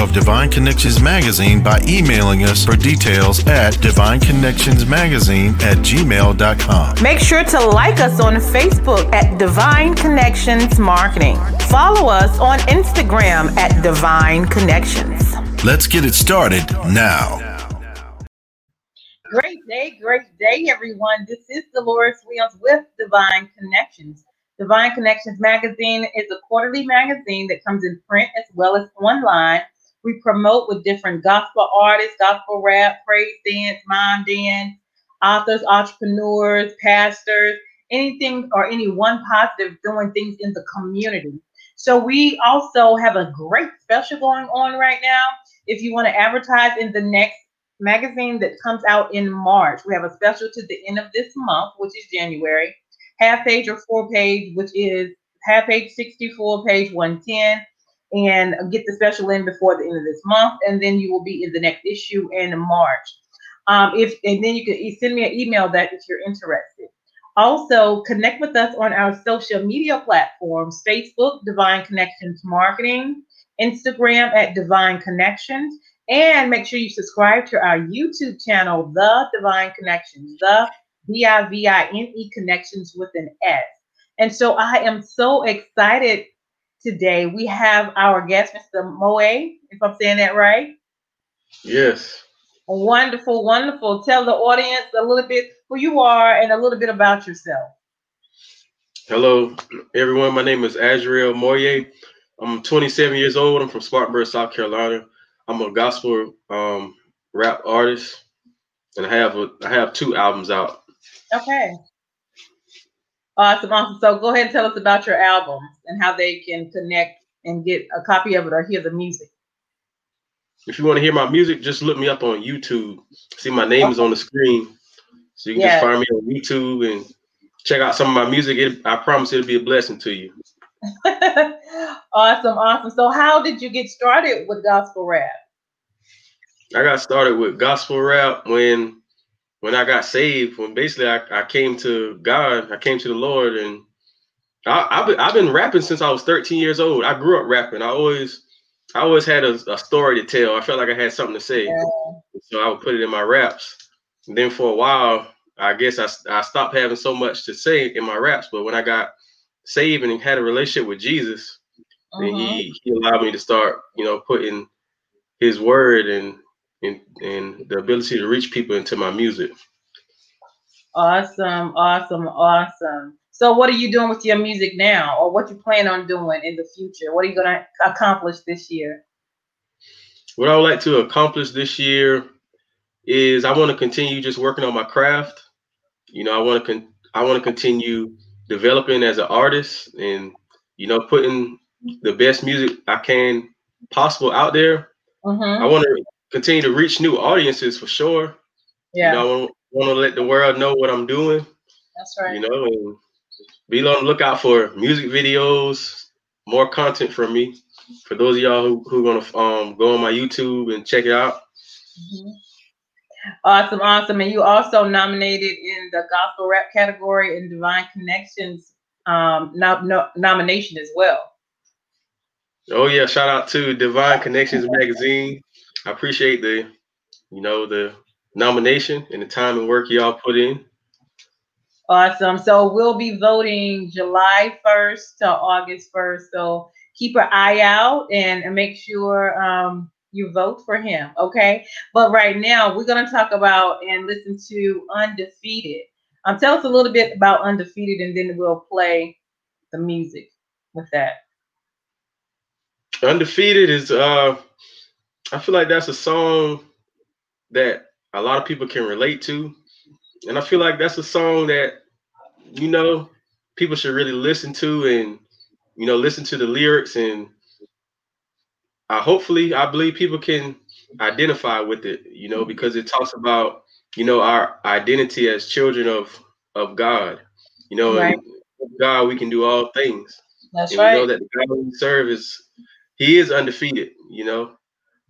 of Divine Connections Magazine by emailing us for details at divineconnectionsmagazine at gmail.com. Make sure to like us on Facebook at Divine Connections Marketing. Follow us on Instagram at Divine Connections. Let's get it started now. Great day, great day, everyone. This is Deloris Williams with Divine Connections. Divine Connections Magazine is a quarterly magazine that comes in print as well as online. We promote with different gospel artists, gospel rap, praise dance, mom dance, authors, entrepreneurs, pastors, anything or any one positive doing things in the community. So we also have a great special going on right now. If you want to advertise in the next magazine that comes out in March, we have a special to the end of this month, which is January half page or four page, which is half page 64, page 110, and get the special in before the end of this month, and then you will be in the next issue in March. Um, if and then you can send me an email that if you're interested. Also, connect with us on our social media platforms: Facebook, Divine Connections Marketing, Instagram at Divine Connections, and make sure you subscribe to our YouTube channel, The Divine Connections. The V I V I N E connections with an S. And so I am so excited today. We have our guest, Mr. Moye, if I'm saying that right. Yes. Wonderful, wonderful. Tell the audience a little bit who you are and a little bit about yourself. Hello, everyone. My name is Azial Moye. I'm 27 years old. I'm from Spartanburg, South Carolina. I'm a gospel um, rap artist, and I have a, I have two albums out. Okay. Awesome, awesome. So go ahead and tell us about your albums and how they can connect and get a copy of it or hear the music. If you want to hear my music, just look me up on YouTube. See my name okay. is on the screen. So you can yes. just find me on YouTube and check out some of my music. It, I promise it'll be a blessing to you. awesome, awesome. So how did you get started with gospel rap? I got started with gospel rap when when I got saved, when basically I, I came to God, I came to the Lord, and I, have been, I've been rapping since I was 13 years old. I grew up rapping. I always I always had a, a story to tell. I felt like I had something to say, yeah. so I would put it in my raps. And then for a while, I guess I, I stopped having so much to say in my raps. But when I got saved and had a relationship with Jesus, uh-huh. then he mm-hmm. he allowed me to start, you know, putting His word and and, and the ability to reach people into my music. Awesome, awesome, awesome. So, what are you doing with your music now, or what you plan on doing in the future? What are you going to accomplish this year? What I would like to accomplish this year is I want to continue just working on my craft. You know, I want to con- I want to continue developing as an artist, and you know, putting the best music I can possible out there. Mm-hmm. I want to continue to reach new audiences for sure. Yeah. You know, I want, want to let the world know what I'm doing. That's right. You know, and be on the lookout for music videos, more content from me. For those of y'all who, who are gonna um, go on my YouTube and check it out. Mm-hmm. Awesome, awesome. And you also nominated in the gospel rap category in Divine Connections um, no, nomination as well. Oh yeah, shout out to Divine Connections magazine. I appreciate the, you know, the nomination and the time and work y'all put in. Awesome. So we'll be voting July 1st to August 1st. So keep an eye out and, make sure um, you vote for him. Okay. But right now, we're going to talk about and listen to Undefeated. Um, tell us a little bit about Undefeated and then we'll play the music with that. Undefeated is uh I feel like that's a song that a lot of people can relate to. And I feel like that's a song that, you know, people should really listen to and, you know, listen to the lyrics. And I hopefully I believe people can identify with it, you know, because it talks about you know our identity as children of of God. You know, right. God we can do all things. That's and right. We know that the God we serve is He is undefeated. You know,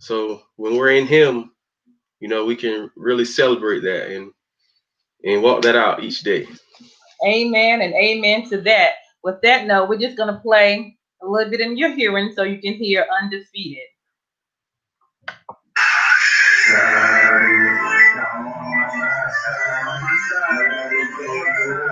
so when we're in Him, you know, we can really celebrate that and and walk that out each day. Amen and amen to that. With that note, we're just gonna play a little bit in your hearing so you can hear undefeated.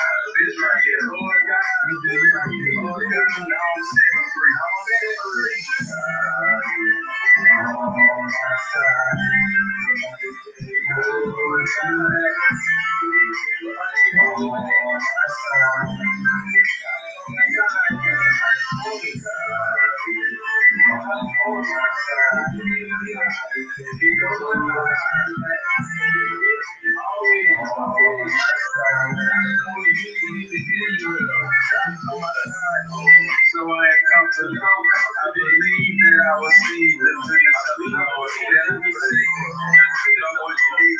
Lord God, God, you God. I'm set free. So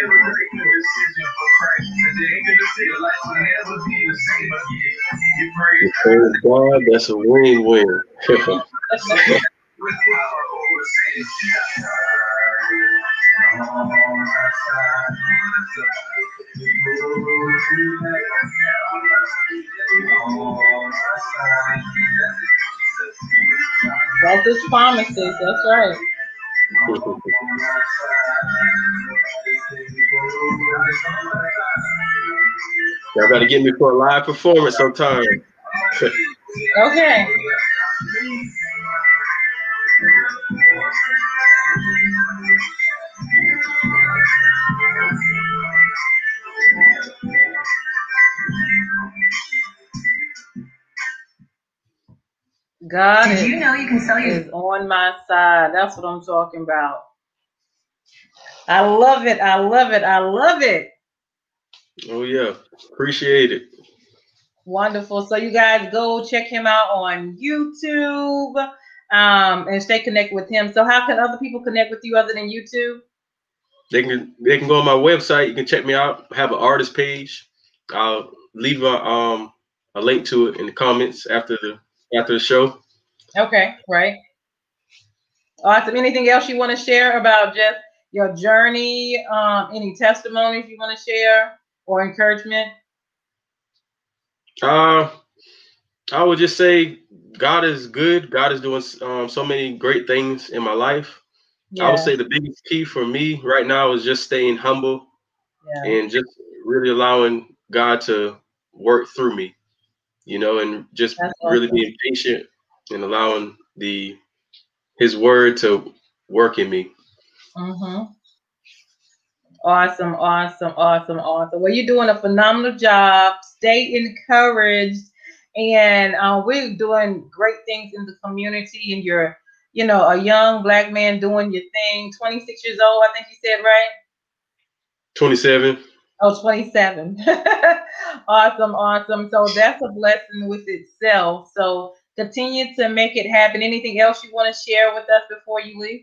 destiny. Ever taking a decision for Christ life will never be the same again. You praise God, that's a sin. That's his promises. That's right. Y'all got to get me for a live performance sometime. Okay. God Did is, you know you can sell your is on my side. That's what I'm talking about. I love it. I love it. I love it. Oh yeah, appreciate it. Wonderful. So you guys go check him out on YouTube um, and stay connected with him. So how can other people connect with you other than YouTube? They can they can go on my website. You can check me out. I have an artist page. I'll leave a um a link to it in the comments after the after the show. Okay, right. Awesome. Anything else you want to share about just your journey? Um, any testimonies you want to share or encouragement? Uh, I would just say God is good. God is doing um, so many great things in my life. I would say the biggest key for me right now is just staying humble Yeah. and just really allowing God to work through me, you know, and just That's really awesome. being patient and allowing the His Word to work in me. Mm-hmm. Awesome, awesome, awesome, awesome. Well, you're doing a phenomenal job. Stay encouraged, and uh, we're doing great things in the community. And you're, you know, a young black man doing your thing. 26 years old, I think you said, right? Twenty-seven. Oh, 27. awesome, awesome. So that's a blessing with itself. So continue to make it happen. Anything else you want to share with us before you leave?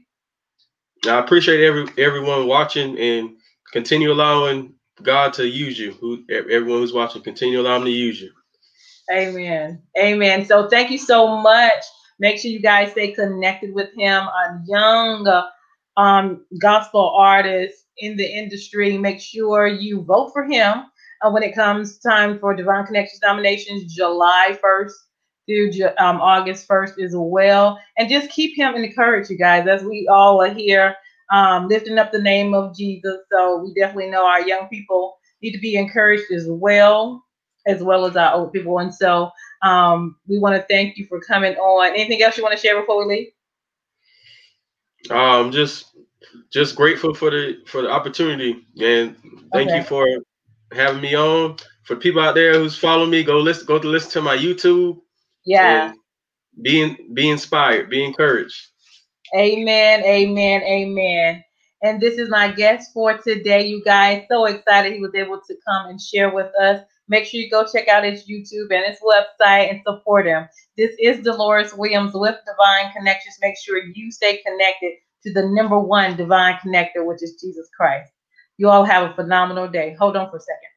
I appreciate every everyone watching and continue allowing God to use you. Who everyone who's watching, continue allowing Him to use you. Amen. Amen. So thank you so much. Make sure you guys stay connected with him, a young uh, um, gospel artist in the industry. Make sure you vote for him uh, when it comes time for Divine Connections nominations, July 1st through um, August 1st as well. And just keep him encouraged, you guys, as we all are here um, lifting up the name of Jesus. So we definitely know our young people need to be encouraged as well as well as our old people. And so um, we want to thank you for coming on. Anything else you want to share before we leave? Um, just just grateful for the for the opportunity and thank Okay. you for having me on. For people out there who's following me, go listen go to listen to my YouTube. Yeah. and Be in, be inspired, be encouraged. Amen. Amen. Amen. And this is my guest for today, you guys. So excited he was able to come and share with us. Make sure you go check out his YouTube and his website and support him. This is Deloris Williams with Divine Connections. Make sure you stay connected to the number one divine connector, which is Jesus Christ. You all have a phenomenal day. Hold on for a second.